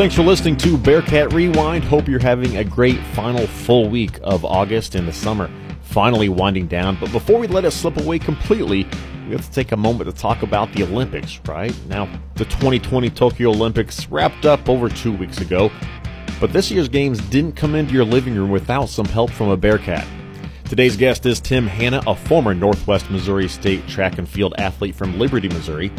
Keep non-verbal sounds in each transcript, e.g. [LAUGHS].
thanks for listening to Bearcat Rewind. Hope you're having a great final full week of August in the summer finally winding down. But before we let it slip away completely, we have to take a moment to talk about the Olympics, right? Now, the 2020 Tokyo Olympics wrapped up over two weeks ago, but this year's games didn't come into your living room without some help from a Bearcat. Today's guest is Tim Hanna, a former Northwest Missouri State track and field athlete from Liberty, Missouri.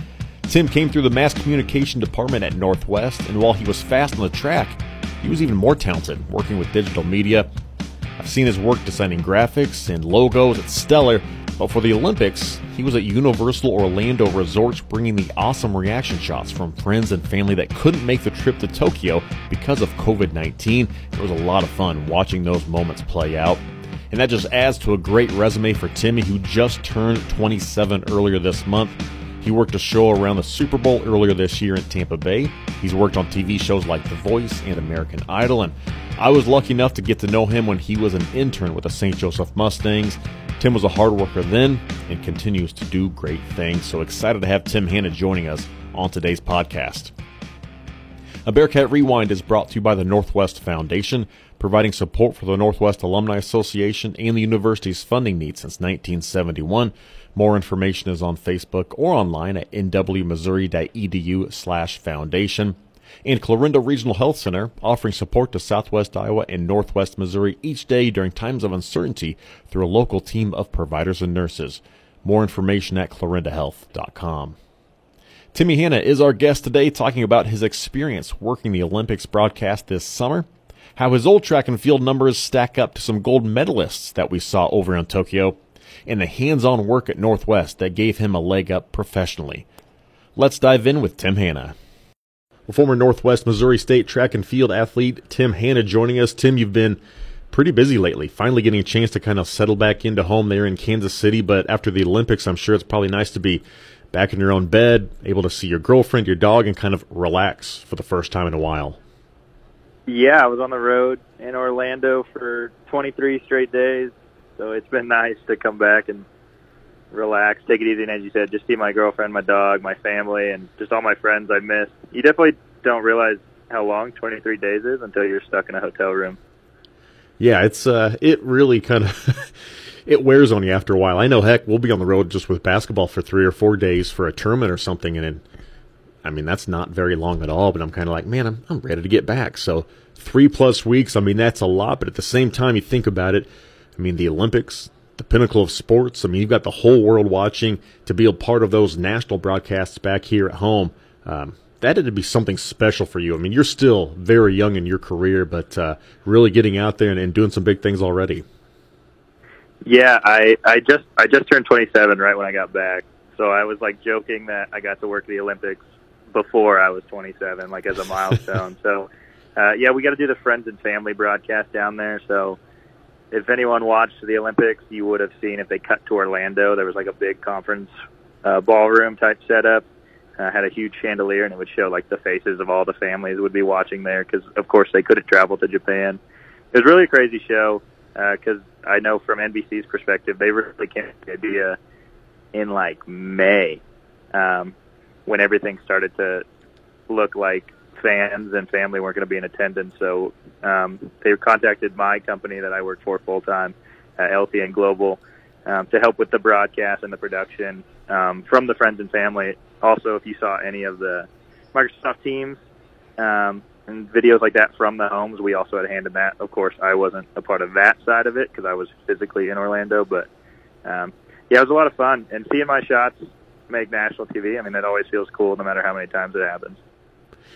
Tim came through the mass communication department at Northwest, and while he was fast on the track, he was even more talented working with digital media I've seen his work designing graphics and logos at Stellar, but for the Olympics, he was at Universal Orlando Resorts bringing the awesome reaction shots from friends and family that couldn't make the trip to Tokyo because of COVID 19. It was a lot of fun watching those moments play out. And that just adds to a great resume for Timmy, who just turned 27 earlier this month. He worked a show around the Super Bowl earlier this year in Tampa Bay. He's worked on TV shows like The Voice and American Idol, and I was lucky enough to get to know him when he was an intern with the St. Joseph Mustangs. Tim was a hard worker then and continues to do great things. So excited to have Tim Hanna joining us on today's podcast. A Bearcat Rewind is brought to you by the Northwest Foundation, providing support for the Northwest Alumni Association and the university's funding needs since 1971. More information is on Facebook or online at nwmissouri.edu slash foundation and Clarinda Regional Health Center, offering support to Southwest Iowa and Northwest Missouri each day during times of uncertainty through a local team of providers and nurses. More information at clarindahealth.com. Timmy Hanna is our guest today, talking about his experience working the Olympics broadcast this summer, how his old track and field numbers stack up to some gold medalists that we saw over in Tokyo, and the hands on work at Northwest that gave him a leg up professionally. Let's dive in with Tim Hanna. Well, former Northwest Missouri State track and field athlete Tim Hanna joining us. Tim, you've been pretty busy lately, finally getting a chance to kind of settle back into home there in Kansas City. But after the Olympics, I'm sure it's probably nice to be back in your own bed, able to see your girlfriend, your dog, and kind of relax for the first time in a while. Yeah, I was on the road in Orlando for 23 straight days, so it's been nice to come back and relax, take it easy, and as you said, just see my girlfriend, my dog, my family, and just all my friends I missed. You definitely don't realize how long 23 days is until you're stuck in a hotel room. Yeah, it's uh, it really kind of [LAUGHS] it wears on you after a while. I know, heck, we'll be on the road just with basketball for three or four days for a tournament or something, and it, I mean that's not very long at all. But I'm kind of like, man, I'm I'm ready to get back. So three plus weeks. I mean that's a lot, but at the same time, you think about it. I mean the Olympics, the pinnacle of sports. I mean, you've got the whole world watching to be a part of those national broadcasts back here at home. Um, that had to be something special for you. I mean, you're still very young in your career, but uh, really getting out there and, and doing some big things already. Yeah, I I just I just turned 27 right when I got back, so I was like joking that I got to work the Olympics before I was 27, like as a milestone. [LAUGHS] so, uh, yeah, we got to do the friends and family broadcast down there. So if anyone watched the Olympics, you would have seen if they cut to Orlando, there was like a big conference uh, ballroom type setup. Uh, had a huge chandelier, and it would show like the faces of all the families would be watching there because, of course, they couldn't travel to Japan. It was really a crazy show because uh, I know from NBC's perspective, they really came the idea in like May um, when everything started to look like fans and family weren't going to be in attendance. So um, they contacted my company that I work for full time, uh, LTN Global, um, to help with the broadcast and the production um, from the friends and family. Also, if you saw any of the Microsoft Teams um, and videos like that from the homes, we also had a hand in that. Of course, I wasn't a part of that side of it because I was physically in Orlando, but um, yeah, it was a lot of fun. And seeing my shots make national TV, I mean, that always feels cool no matter how many times it happens.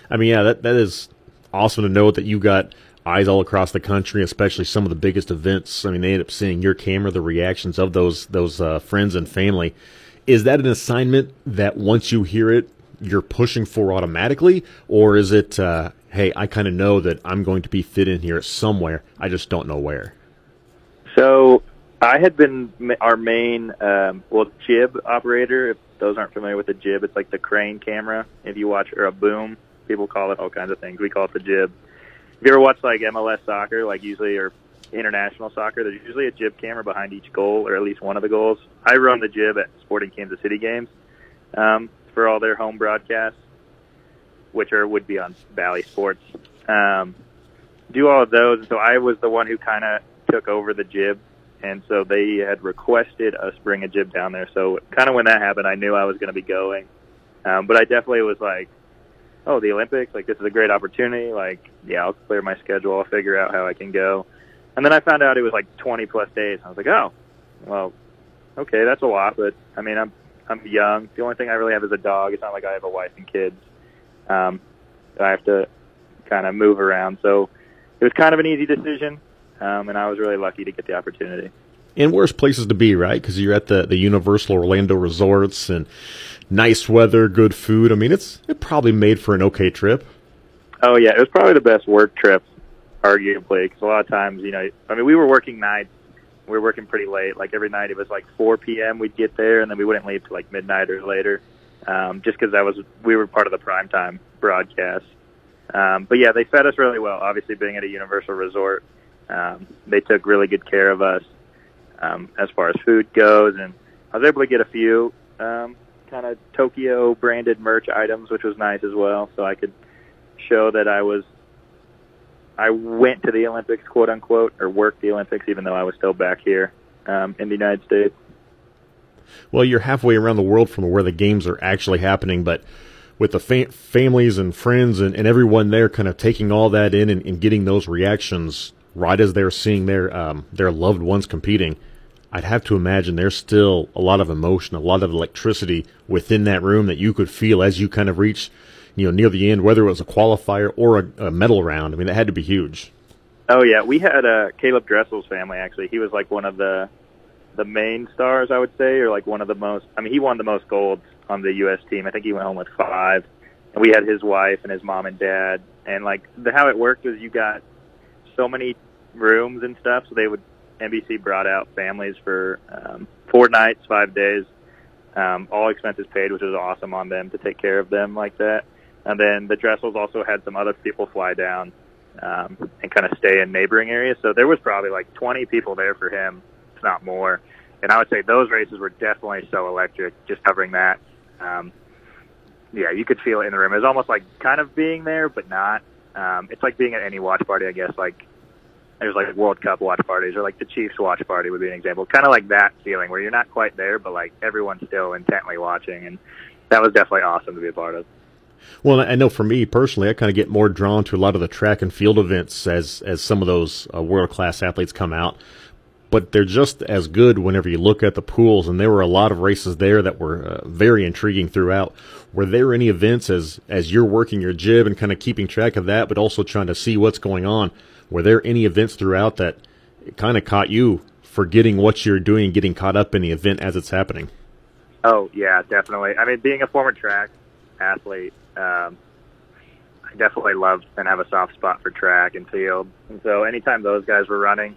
I mean, yeah, that that is awesome to know that you got eyes all across the country, especially some of the biggest events. I mean, they end up seeing your camera, the reactions of those those uh, friends and family. Is that an assignment that once you hear it, you're pushing for automatically, or is it, uh, hey, I kind of know that I'm going to be fit in here somewhere, I just don't know where? So I had been our main, um, well, jib operator. If those aren't familiar with the jib, it's like the crane camera. If you watch or a boom, people call it all kinds of things. We call it the jib. If you ever watch like MLS soccer, like usually or international soccer, there's usually a jib camera behind each goal or at least one of the goals. I run the jib at Sporting Kansas City games um, for all their home broadcasts. which are would be on Bally Sports. Um, do all of those, so I was the one who kind of took over the jib, and so they had requested us bring a jib down there. So kind of when that happened, I knew I was going to be going, um, but I definitely was like, oh, the Olympics, like this is a great opportunity. Like, yeah, I'll clear my schedule, I'll figure out how I can go. And then I found out it was like 20 plus days. I was like, oh, well, okay, that's a lot, but I mean, I'm I'm young. The only thing I really have is a dog. It's not like I have a wife and kids. Um, I have to kind of move around. So it was kind of an easy decision, um, and I was really lucky to get the opportunity. And worse places to be, right? Because you're at the the Universal Orlando resorts and nice weather, good food. I mean, it's it probably made for an okay trip. Oh yeah, it was probably the best work trip, arguably. Because a lot of times, you know, I mean, we were working nights. We were working pretty late. Like every night, it was like 4 p.m. We'd get there, and then we wouldn't leave till like midnight or later, um, just because that was we were part of the prime time broadcast. Um, but yeah, they fed us really well. Obviously, being at a Universal resort, um, they took really good care of us um, as far as food goes, and I was able to get a few um, kind of Tokyo branded merch items, which was nice as well. So I could show that I was I went to the Olympics, quote unquote, or worked the Olympics, even though I was still back here um, in the United States. Well, you're halfway around the world from where the games are actually happening, but with the fa- families and friends and, and everyone there kind of taking all that in and, and getting those reactions right as they're seeing their um, their loved ones competing, I'd have to imagine there's still a lot of emotion, a lot of electricity within that room that you could feel as you kind of reach, you know, near the end, whether it was a qualifier or a, a medal round. I mean, that had to be huge. Oh yeah, we had uh, Caeleb Dressel's family actually. He was like one of the the main stars, I would say, or like one of the most. I mean, he won the most golds on the U.S. team. I think he went home with five. And we had his wife and his mom and dad. And like the how it worked was you got so many rooms and stuff, so they would NBC brought out families for um, four nights, five days, um, all expenses paid, which was awesome on them to take care of them like that. And then the Dressels also had some other people fly down um, and kind of stay in neighboring areas. So there was probably like 20 people there for him, if not more. And I would say those races were definitely so electric, just covering that. Um, yeah, you could feel it in the room. It was almost like kind of being there, but not. Um, it's like being at any watch party, I guess. Like there's like World Cup watch parties, or like the Chiefs watch party would be an example. Kind of like that feeling where you're not quite there, but like everyone's still intently watching, and that was definitely awesome to be a part of. Well, I know for me personally, I kind of get more drawn to a lot of the track and field events as as some of those uh, world class athletes come out. But they're just as good whenever you look at the pools, and there were a lot of races there that were uh, very intriguing throughout. Were there any events as as you're working your jib and kind of keeping track of that, but also trying to see what's going on? Were there any events throughout that kind of caught you forgetting what you're doing, getting caught up in the event as it's happening? Oh yeah, definitely. I mean, being a former track athlete, um, I definitely love and have a soft spot for track and field. And so anytime those guys were running,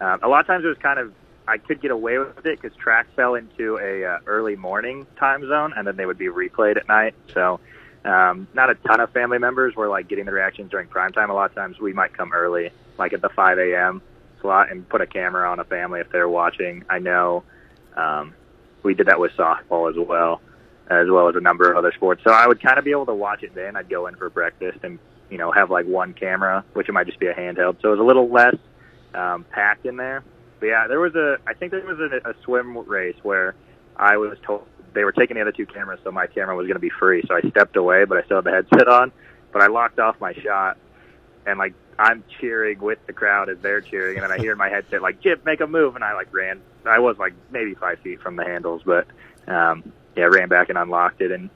um, a lot of times it was kind of I could get away with it because track fell into a uh, early morning time zone, and then they would be replayed at night. So um, not a ton of family members were like getting the reactions during prime time. A lot of times we might come early, like at the 5 a.m. slot, and put a camera on a family if they're watching. I know um, we did that with softball as well, as well as a number of other sports. So I would kind of be able to watch it then. I'd go in for breakfast and you know have like one camera, which it might just be a handheld. So it was a little less um, packed in there. But yeah, there was a. I think there was a, a swim race where I was told they were taking the other two cameras, so my camera was going to be free. So I stepped away, but I still had the headset on. But I locked off my shot, and like I'm cheering with the crowd as they're cheering, and then I hear in my headset like "Jib, make a move," and I like ran. I was like maybe five feet from the handles, but um, yeah, ran back and unlocked it and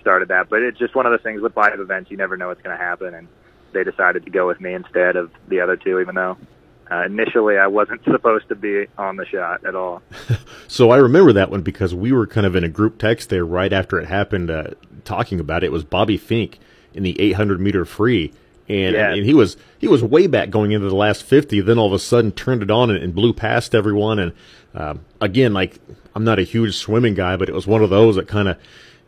started that. But it's just one of those things with live events; you never know what's going to happen, and they decided to go with me instead of the other two, even though uh, initially I wasn't supposed to be on the shot at all. [LAUGHS] so I remember that one because we were kind of in a group text there right after it happened, uh, talking about it. It was Bobby Finke in the 800 meter free. And, yeah. and he was he was way back going into the last 50 then all of a sudden turned it on and, and blew past everyone and um, again like i'm not a huge swimming guy but it was one of those that kind of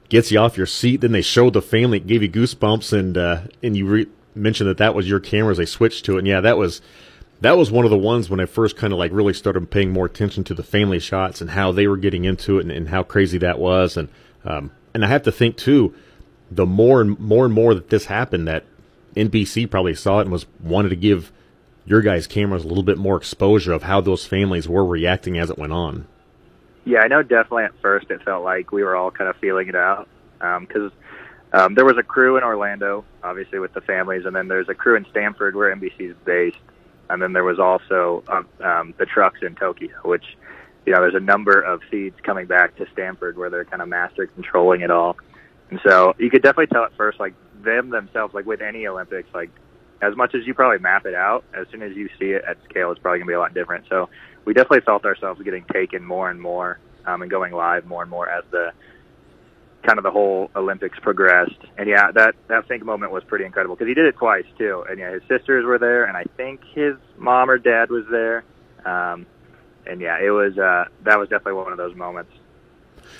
gets you off your seat then they showed the family it gave you goosebumps and uh, and you re- mentioned that that was your camera as they switched to it and yeah that was that was one of the ones when I first kind of like really started paying more attention to the family shots and how they were getting into it and, and how crazy that was. And, um, and I have to think too, the more and more and more that this happened, that NBC probably saw it and was wanted to give your guys' cameras a little bit more exposure of how those families were reacting as it went on. Yeah, I know definitely at first it felt like we were all kind of feeling it out because um, um, there was a crew in Orlando, obviously with the families, and then there's a crew in Stamford where NBC is based, and then there was also um, um, the trucks in Tokyo, which you know there's a number of feeds coming back to Stamford where they're kind of master controlling it all, and so you could definitely tell at first like them themselves, like with any Olympics, like as much as you probably map it out, as soon as you see it at scale, it's probably going to be a lot different. So we definitely felt ourselves getting taken more and more um, and going live more and more as the kind of the whole Olympics progressed. And yeah, that that think moment was pretty incredible because he did it twice too. And yeah, his sisters were there, and I think his mom or dad was there. Um, and yeah, it was uh, that was definitely one of those moments.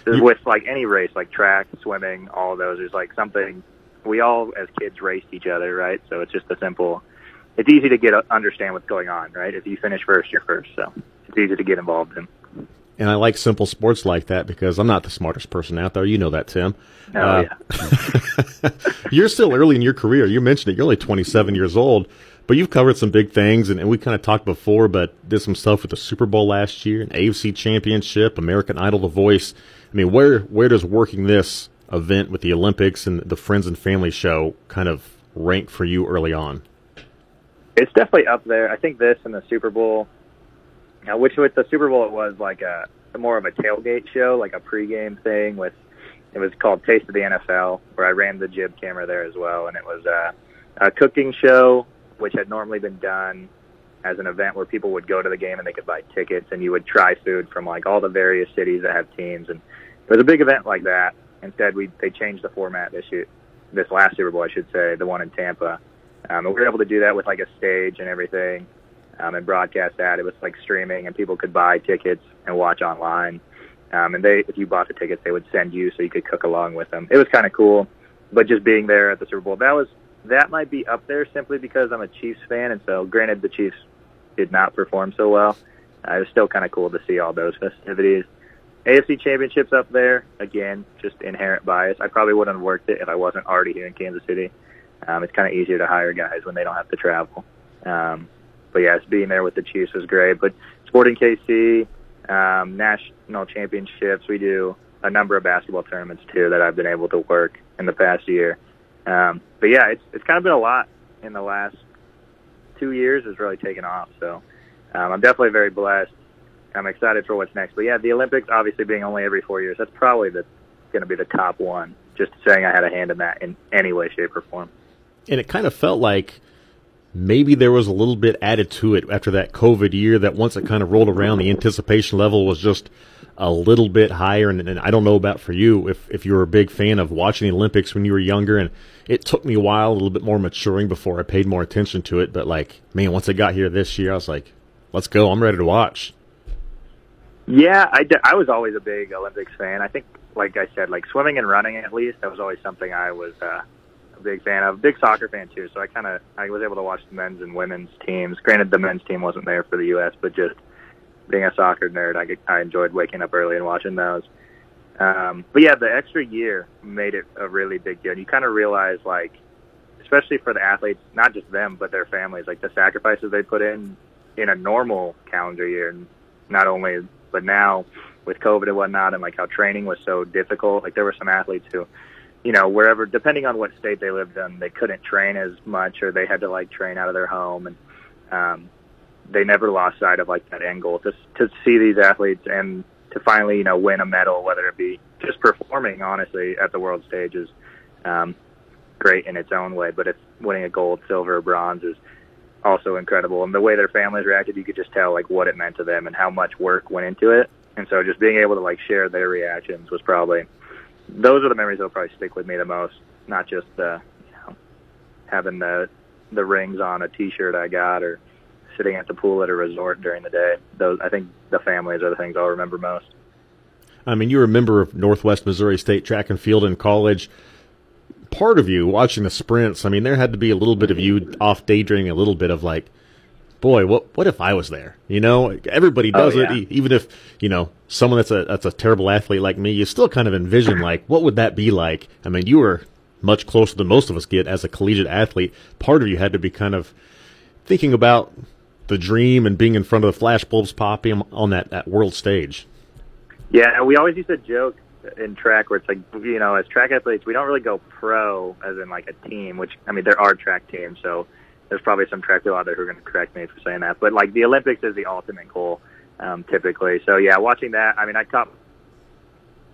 With like any race, like track, swimming, all those, there's like something we all as kids raced each other, right? So it's just a simple. It's easy to get understand what's going on, right? If you finish first, you're first, so it's easy to get involved in. And I like simple sports like that because I'm not the smartest person out there. You know that, Tim. Oh, uh, yeah. [LAUGHS] you're still early in your career. You mentioned it. You're only 27 years old, but you've covered some big things, and, and we kind of talked before, but did some stuff with the Super Bowl last year, an AFC Championship, American Idol, The Voice. I mean, where where does working this event with the Olympics and the Friends and Family show kind of rank for you early on? It's definitely up there. I think this and the Super Bowl, uh, which with the Super Bowl it was like a more of a tailgate show, like a pregame thing with. It was called Taste of the NFL, where I ran the jib camera there as well, and it was a, a cooking show, which had normally been done as an event where people would go to the game and they could buy tickets, and you would try food from like all the various cities that have teams, and it was a big event like that. Instead, we they changed the format this year, this last Super Bowl, I should say, the one in Tampa. Um, we were able to do that with like a stage and everything, um, and broadcast that. It was like streaming, and people could buy tickets and watch online. Um, and they, if you bought the tickets, they would send you so you could cook along with them. It was kind of cool, but just being there at the Super Bowl, that was that might be up there simply because I'm a Chiefs fan, and so granted the Chiefs did not perform so well. Uh, it was still kind of cool to see all those festivities. AFC Championships up there again, just inherent bias. I probably wouldn't have worked it if I wasn't already here in Kansas City. Um, it's kind of easier to hire guys when they don't have to travel. Um, but yes, being there with the Chiefs was great. But Sporting KC, um, national championships, we do a number of basketball tournaments too that I've been able to work in the past year. Um, but yeah, it's it's kind of been a lot in the last two years. Has really taken off. So um, I'm definitely very blessed. I'm excited for what's next. But yeah, the Olympics obviously being only every four years, that's probably the going to be the top one. Just saying I had a hand in that in any way, shape, or form. And it kind of felt like maybe there was a little bit added to it after that COVID year. That once it kind of rolled around, the anticipation level was just a little bit higher. And, and I don't know about for you if if you were a big fan of watching the Olympics when you were younger. And it took me a while, a little bit more maturing before I paid more attention to it. But like, man, once I got here this year, I was like, let's go. I'm ready to watch. Yeah, I, d- I was always a big Olympics fan. I think, like I said, like swimming and running at least, that was always something I was uh, a big fan of. Big soccer fan too, so I kind of I was able to watch the men's and women's teams. Granted, the men's team wasn't there for the U.S., but just being a soccer nerd, I, I enjoyed waking up early and watching those. Um, but yeah, the extra year made it a really big deal. You kind of realize, like, especially for the athletes, not just them, but their families, like the sacrifices they put in in a normal calendar year, not only but now with COVID and whatnot, and like how training was so difficult, like there were some athletes who, you know, wherever, depending on what state they lived in, they couldn't train as much, or they had to like train out of their home, and um, they never lost sight of like that end goal to to see these athletes and to finally, you know, win a medal, whether it be just performing honestly at the world stage is um, great in its own way, but it's winning a gold, silver, bronze is also incredible. And the way their families reacted, you could just tell like what it meant to them and how much work went into it. And so just being able to like share their reactions was probably those are the memories that'll probably stick with me the most. Not just the you know having the the rings on a T-shirt I got or sitting at the pool at a resort during the day. Those I think the families are the things I'll remember most. I mean, you're a member of Northwest Missouri State Track and Field in college part of you watching the sprints, I mean, there had to be a little bit of you off daydreaming, a little bit of like, boy, what what if I was there? You know, everybody oh, does oh, yeah. it. Even if you know someone that's a that's a terrible athlete like me, you still kind of envision [CLEARS THROAT] like, what would that be like? I mean, you were much closer than most of us get as a collegiate athlete. Part of you had to be kind of thinking about the dream and being in front of the flashbulbs popping on that, that world stage. Yeah, we always used to joke in track where it's like you know as track athletes we don't really go pro as in like a team which i mean there are track teams so there's probably some track people out there who are going to correct me for saying that but like the olympics is the ultimate goal um, typically. So yeah watching that i mean i caught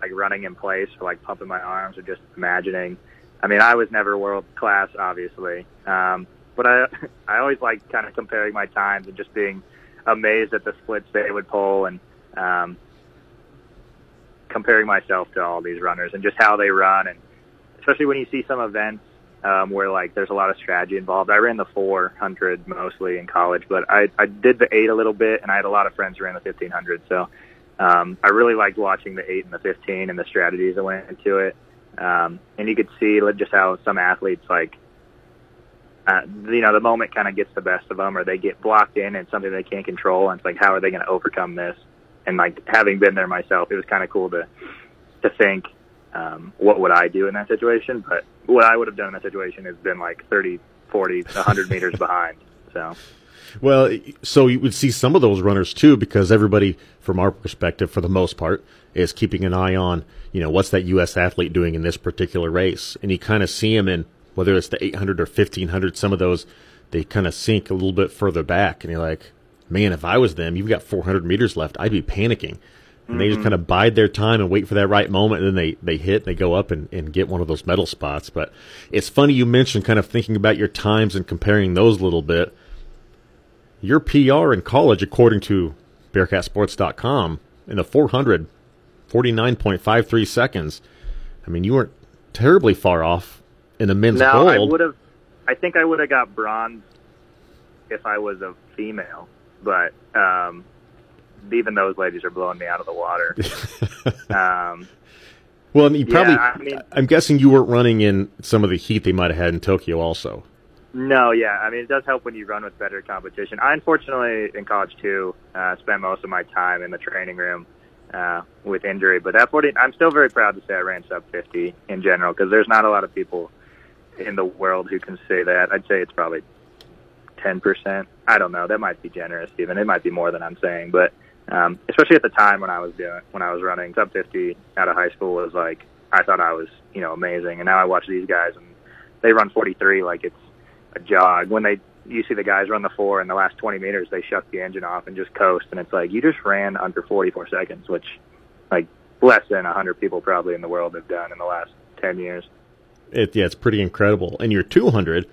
like running in place or like pumping my arms or just imagining. I mean i was never world class obviously um, but i [LAUGHS] i always like kind of comparing my times and just being amazed at the splits they would pull and um, comparing myself to all these runners and just how they run, and especially when you see some events um, where like there's a lot of strategy involved. I ran the 400 mostly in college, but I I did the eight a little bit, and I had a lot of friends who ran the 1500. So um, I really liked watching the eight and the 15 and the strategies that went into it. Um, and you could see just how some athletes like. Uh, you know, the moment kind of gets the best of them, or they get blocked in and something they can't control, and it's like, how are they going to overcome this? and like having been there myself, it was kind of cool to to think um, what would I do in that situation. But what I would have done in that situation has been like 30, 40, 100 meters [LAUGHS] behind. So. Well, so you would see some of those runners too, because everybody, from our perspective, for the most part, is keeping an eye on, you know, what's that U.S. athlete doing in this particular race, and you kind of see them in whether it's the 800 or 1500. Some of those they kind of sink a little bit further back, and you're like, man, if I was them, you've got 400 meters left, I'd be panicking. And mm-hmm. they just mm-hmm. kind of bide their time and wait for that right moment, and then they, they hit, they go up and, and get one of those medal spots. But it's funny you mentioned kind of thinking about your times and comparing those a little bit. Your PR in college, according to BearcatSports.com, in the 400, 49.53 seconds. I mean, you weren't terribly far off in the men's no, gold. I would have. I think I would have got bronze if I was a female but um, even those ladies are blowing me out of the water. [LAUGHS] um, well, you probably. Yeah, I mean, I'm guessing you weren't running in some of the heat they might have had in Tokyo, also. No, yeah. I mean, it does help when you run with better competition. I unfortunately in college too uh, spent most of my time in the training room uh, with injury, but that 40, I'm still very proud to say I ran sub 50 in general because there's not a lot of people in the world who can say that. I'd say it's probably ten percent. I don't know. That might be generous, even. It might be more than I'm saying, but um, especially at the time when I was doing when I was running sub 50 out of high school was like I thought I was you know amazing, and now I watch these guys and they run 43 like it's a jog. When they you see the guys run the four in the last 20 meters, they shut the engine off and just coast, and it's like you just ran under 44 seconds, which like less than 100 people probably in the world have done in the last 10 years. It, yeah, it's pretty incredible. And your 200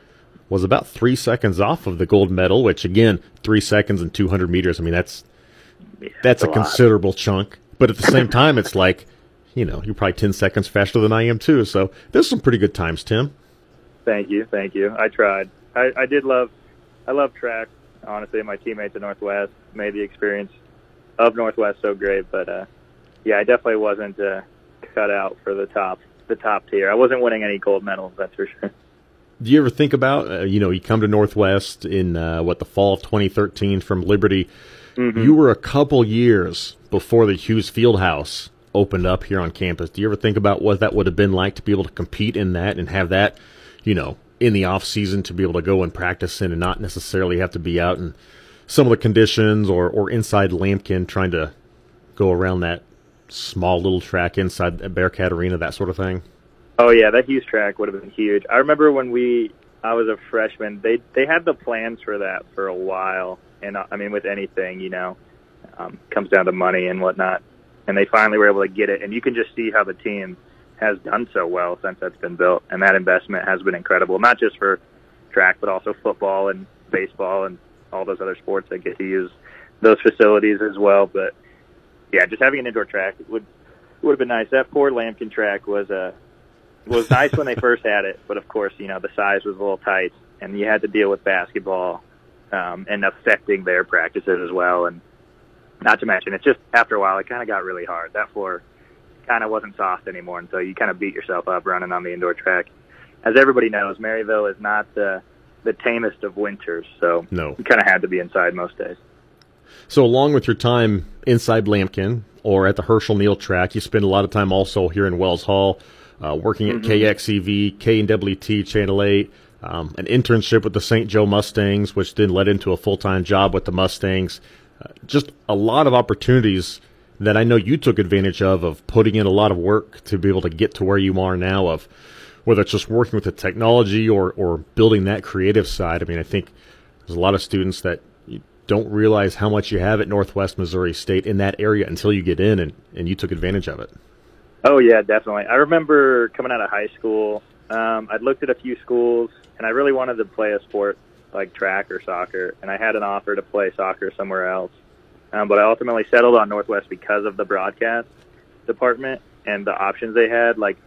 was about three seconds off of the gold medal, which again, three seconds and 200 meters. I mean, that's yeah, that's a, a considerable chunk. But at the same [LAUGHS] time, it's like, you know, you're probably 10 seconds faster than I am too. So there's some pretty good times, Tim. Thank you, thank you. I tried. I, I did love, I love track. Honestly, my teammates at Northwest made the experience of Northwest so great. But uh, yeah, I definitely wasn't uh, cut out for the top, the top tier. I wasn't winning any gold medals, that's for sure [LAUGHS] do you ever think about uh, you know you come to Northwest in uh, what the fall of 2013 from Liberty? Mm-hmm. You were a couple years before the Hughes Fieldhouse opened up here on campus. Do you ever think about what that would have been like to be able to compete in that and have that, you know, in the off season to be able to go and practice in and not necessarily have to be out in some of the conditions or or inside Lamkin trying to go around that small little track inside Bearcat Arena, that sort of thing? Oh yeah, that Hughes track would have been huge. I remember when we I was a freshman, they they had the plans for that for a while, and uh, I mean with anything, you know, um, comes down to money and whatnot, and they finally were able to get it, and you can just see how the team has done so well since that's been built, and that investment has been incredible, not just for track, but also football and baseball and all those other sports that get to use those facilities as well. But yeah, just having an indoor track would would have been nice. That poor Lamkin track was a was nice when they first had it, but of course, you know, the size was a little tight, and you had to deal with basketball um, and affecting their practices as well. And not to mention, it's just after a while, it kind of got really hard. That floor kind of wasn't soft anymore, and so you kind of beat yourself up running on the indoor track. As everybody knows, Maryville is not the the tamest of winters, so no. you kind of had to be inside most days. So, along with your time inside Lamkin or at the Herschel Neil track, you spend a lot of time also here in Wells Hall uh, working at mm-hmm. KXCV, KNWT Channel 8, um, an internship with the St. Joe Mustangs, which then led into a full time job with the Mustangs. Uh, just a lot of opportunities that I know you took advantage of, of putting in a lot of work to be able to get to where you are now, of whether it's just working with the technology or, or building that creative side. I mean, I think there's a lot of students that don't realize how much you have at Northwest Missouri State in that area until you get in, and, and you took advantage of it. Oh, yeah, definitely. I remember coming out of high school, um, I'd looked at a few schools, and I really wanted to play a sport like track or soccer, and I had an offer to play soccer somewhere else. Um, but I ultimately settled on Northwest because of the broadcast department and the options they had. Like,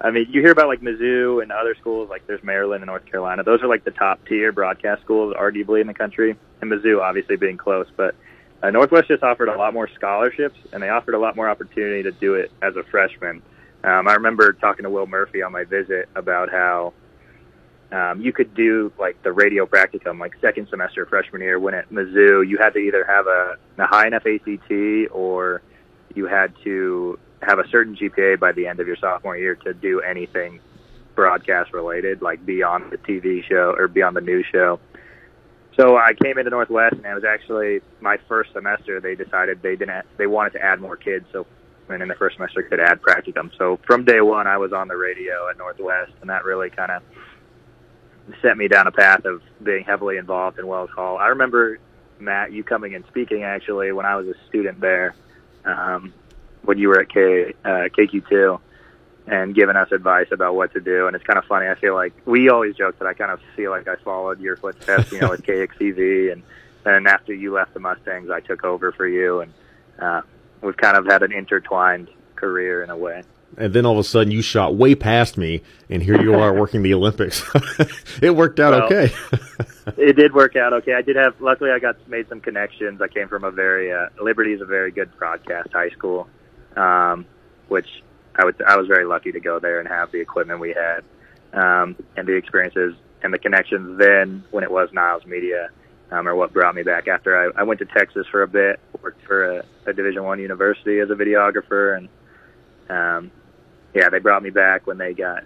I mean, you hear about like Mizzou and other schools, like there's Maryland and North Carolina. Those are like the top tier broadcast schools, arguably in the country. And Mizzou, obviously, being close, but uh, Northwest just offered a lot more scholarships, and they offered a lot more opportunity to do it as a freshman. Um, I remember talking to Will Murphy on my visit about how um, you could do like the radio practicum, like second semester freshman year. When at Mizzou, you had to either have a, a high enough ACT or you had to have a certain GPA by the end of your sophomore year to do anything broadcast related, like be on the TV show or be on the news show. So I came into Northwest, and it was actually my first semester. They decided they didn't. They wanted to add more kids, so and in the first semester could add practicum. So from day one, I was on the radio at Northwest, and that really kind of set me down a path of being heavily involved in Wells Hall. I remember Matt, you coming and speaking actually when I was a student there, um, when you were at K uh, KQ2, and giving us advice about what to do. And it's kind of funny. I feel like we always joke that I kind of feel like I followed your footsteps, you know, with [LAUGHS] KXCV, and then after you left the Mustangs, I took over for you, and uh, we've kind of had an intertwined career in a way and then all of a sudden you shot way past me, and here you are working the Olympics. [LAUGHS] it worked out well, okay. [LAUGHS] it did work out okay. I did have. Luckily, I got made some connections. I came from a very uh, Liberty is a very good broadcast high school, um, which I would I was very lucky to go there and have the equipment we had, um, and the experiences and the connections. Then when it was Niles Media. Um, or what brought me back after I, I went to Texas for a bit, worked for a, a Division One university as a videographer, and um, yeah, they brought me back when they got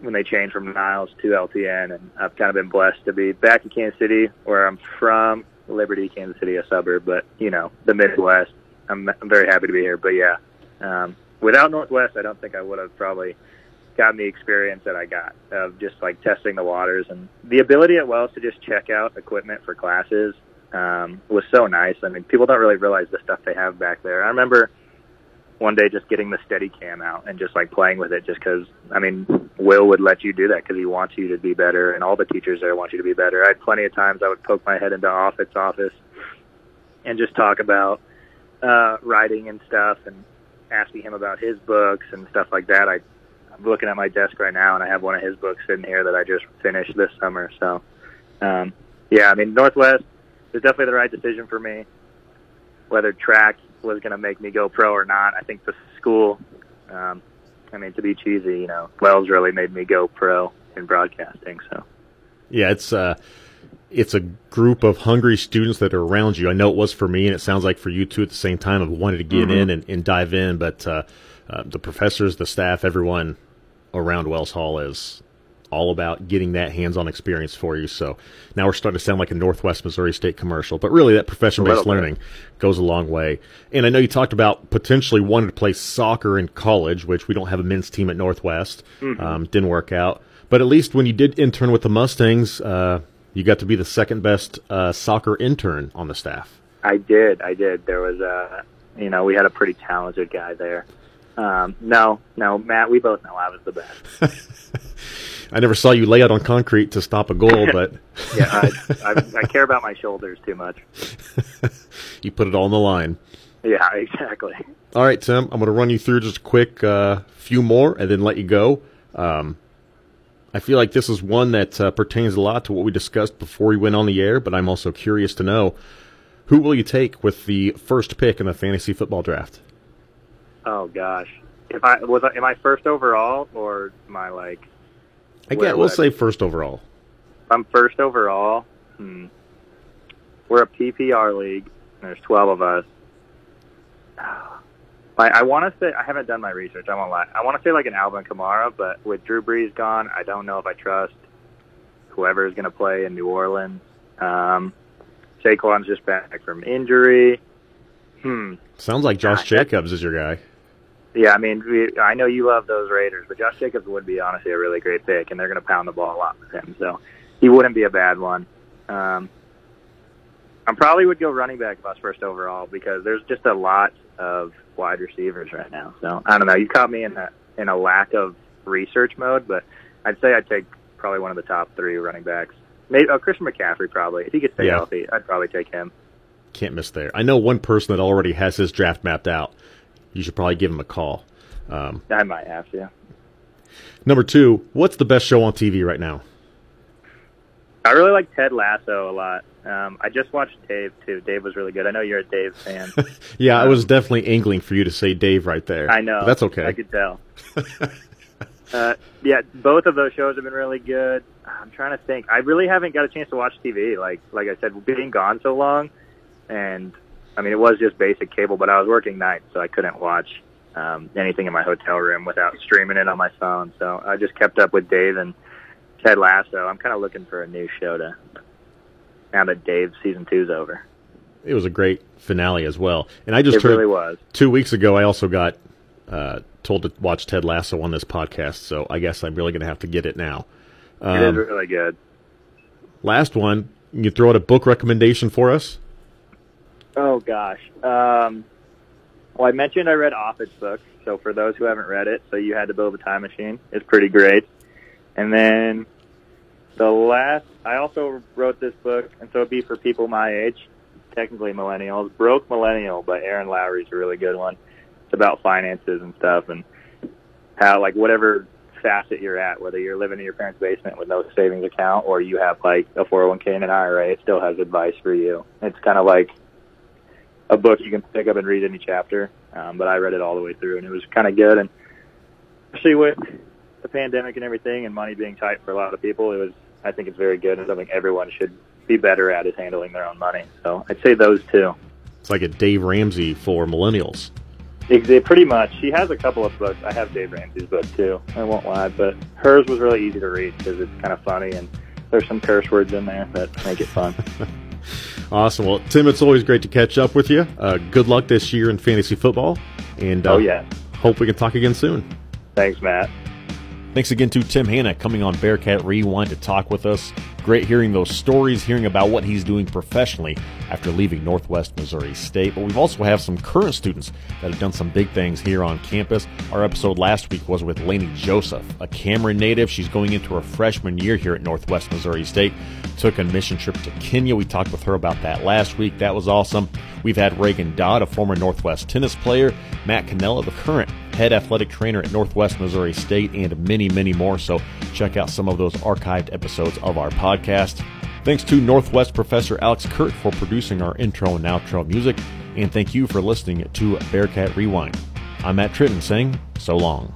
when they changed from Niles to LTN, and I've kind of been blessed to be back in Kansas City, where I'm from. Liberty, Kansas City, a suburb, but you know the Midwest. I'm I'm very happy to be here. But yeah, um, without Northwest, I don't think I would have probably gotten the experience that I got of just like testing the waters and the ability at Wells to just check out equipment for classes um, was so nice. I mean, people don't really realize the stuff they have back there. I remember one day just getting the steady cam out and just like playing with it just because i mean will would let you do that because he wants you to be better and all the teachers there want you to be better i had plenty of times i would poke my head into office office and just talk about uh writing and stuff and asking him about his books and stuff like that i i'm looking at my desk right now and i have one of his books sitting here that i just finished this summer so um yeah i mean northwest is definitely the right decision for me whether track was going to make me go pro or not. I think the school, um, I mean, to be cheesy, you know, Wells really made me go pro in broadcasting. So, yeah, it's uh, it's a group of hungry students that are around you. I know it was for me, and it sounds like for you too. At the same time, of wanted to get mm-hmm. in and, and, dive in, but uh, uh, the professors, the staff, everyone around Wells Hall is all about getting that hands-on experience for you. So now we're starting to sound like a Northwest Missouri State commercial, but really that professional-based learning goes a long way. And I know you talked about potentially wanting to play soccer in college, which we don't have a men's team at Northwest. Mm-hmm. Um, didn't work out, but at least when you did intern with the Mustangs, uh, you got to be the second best uh, soccer intern on the staff. I did. I did. There was a, you know, we had a pretty talented guy there. Um, no, no, Matt, we both know I was the best. [LAUGHS] I never saw you lay out on concrete to stop a goal, [LAUGHS] but yeah, I, I, [LAUGHS] I, care about my shoulders too much. you put it all on the line. Yeah, exactly. All right, Tim. I'm going to run you through just a quick uh, few more and then let you go. Um, I feel like this is one that uh, pertains a lot to what we discussed before we went on the air, but I'm also curious to know who will you take with the first pick in the fantasy football draft? Oh gosh, if I was, I, am I first overall or am I like I get. We'll say first overall. I'm first overall. Hmm. We're a PPR league. And there's 12 of us. Like I want to say I haven't done my research. I won't lie. I want to say like an Alvin Kamara, but with Drew Brees gone, I don't know if I trust whoever is going to play in New Orleans. Um, Saquon's just back from injury. Hmm. Sounds like Josh Jacobs is your guy. Yeah, I mean, we, I know you love those Raiders, but Josh Jacobs would be honestly a really great pick, and they're going to pound the ball a lot with him, so he wouldn't be a bad one. Um, I probably would go running back if I was first overall because there's just a lot of wide receivers right now. So I don't know. You caught me in a in a lack of research mode, but I'd say I'd take probably one of the top three running backs. Maybe oh, Christian McCaffrey probably if he could stay Yeah. healthy. I'd probably take him. Can't miss there. I know one person that already has his draft mapped out. You should probably give him a call. Um, I might have to. number two, what's the best show on TV right now? I really like Ted Lasso a lot. Um, I just watched Dave too. Dave was really good. I know you're a Dave fan. [LAUGHS] Yeah, I Um, was definitely angling for you to say Dave right there. I know. That's okay. I could tell. [LAUGHS] uh, yeah, both of those shows have been really good. I'm trying to think. I really haven't got a chance to watch TV. Like like I said, being gone so long, and I mean it was just basic cable, but I was working nights, so I couldn't watch um, anything in my hotel room without streaming it on my phone. So I just kept up with Dave and Ted Lasso. I'm kind of looking for a new show to now that Dave season two's over. it was a great finale as well. And I just It heard really was. two weeks ago. I also got uh, told to watch Ted Lasso on this podcast, so I guess I'm really going to have to get it now. it Um, is really good. last one, you throw out a book recommendation for us? Oh gosh. Um, well, I mentioned I read Office book, so for those who haven't read it, so you had to build a time machine It's pretty great. And then the last, I also wrote this book, and so it'd be for people my age, technically millennials. Broke Millennial by Erin Lowry is a really good one. It's about finances and stuff, and how like whatever facet you're at, whether you're living in your parents' basement with no savings account or you have like a 401k and an IRA, it still has advice for you. It's kind of like a book you can pick up and read any chapter. Um, but I read it all the way through, and it was kind of good. And especially with the pandemic and everything, and money being tight for a lot of people, it was. I think it's very good and something everyone should be better at is handling their own money. So I'd say those two. It's like a Dave Ramsey for millennials. Pretty much. She has a couple of books. I have Dave Ramsey's book too. I won't lie, but hers was really easy to read because it's kind of funny and there's some curse words in there that make it fun. [LAUGHS] Awesome. Well, Tim, it's always great to catch up with you. Uh, good luck this year in fantasy football, and uh, oh yeah. hope we can talk again soon. Thanks, Matt. Thanks again to Tim Hanna coming on Bearcat Rewind to talk with us. Great hearing those stories, hearing about what he's doing professionally after leaving Northwest Missouri State. But we've also have some current students that have done some big things here on campus. Our episode last week was with Lainey Joseph, a Cameron native. She's going into her freshman year here at Northwest Missouri State. Took a mission trip to Kenya. We talked with her about that last week. That was awesome. We've had Reagan Dodd, a former Northwest tennis player, Matt Canella, the current head athletic trainer at Northwest Missouri State, and many, many more. So check out some of those archived episodes of our podcast. Thanks to Northwest Professor Alex Kurt for producing our intro and outro music, and thank you for listening to Bearcat Rewind. I'm Matt Tritton saying so long.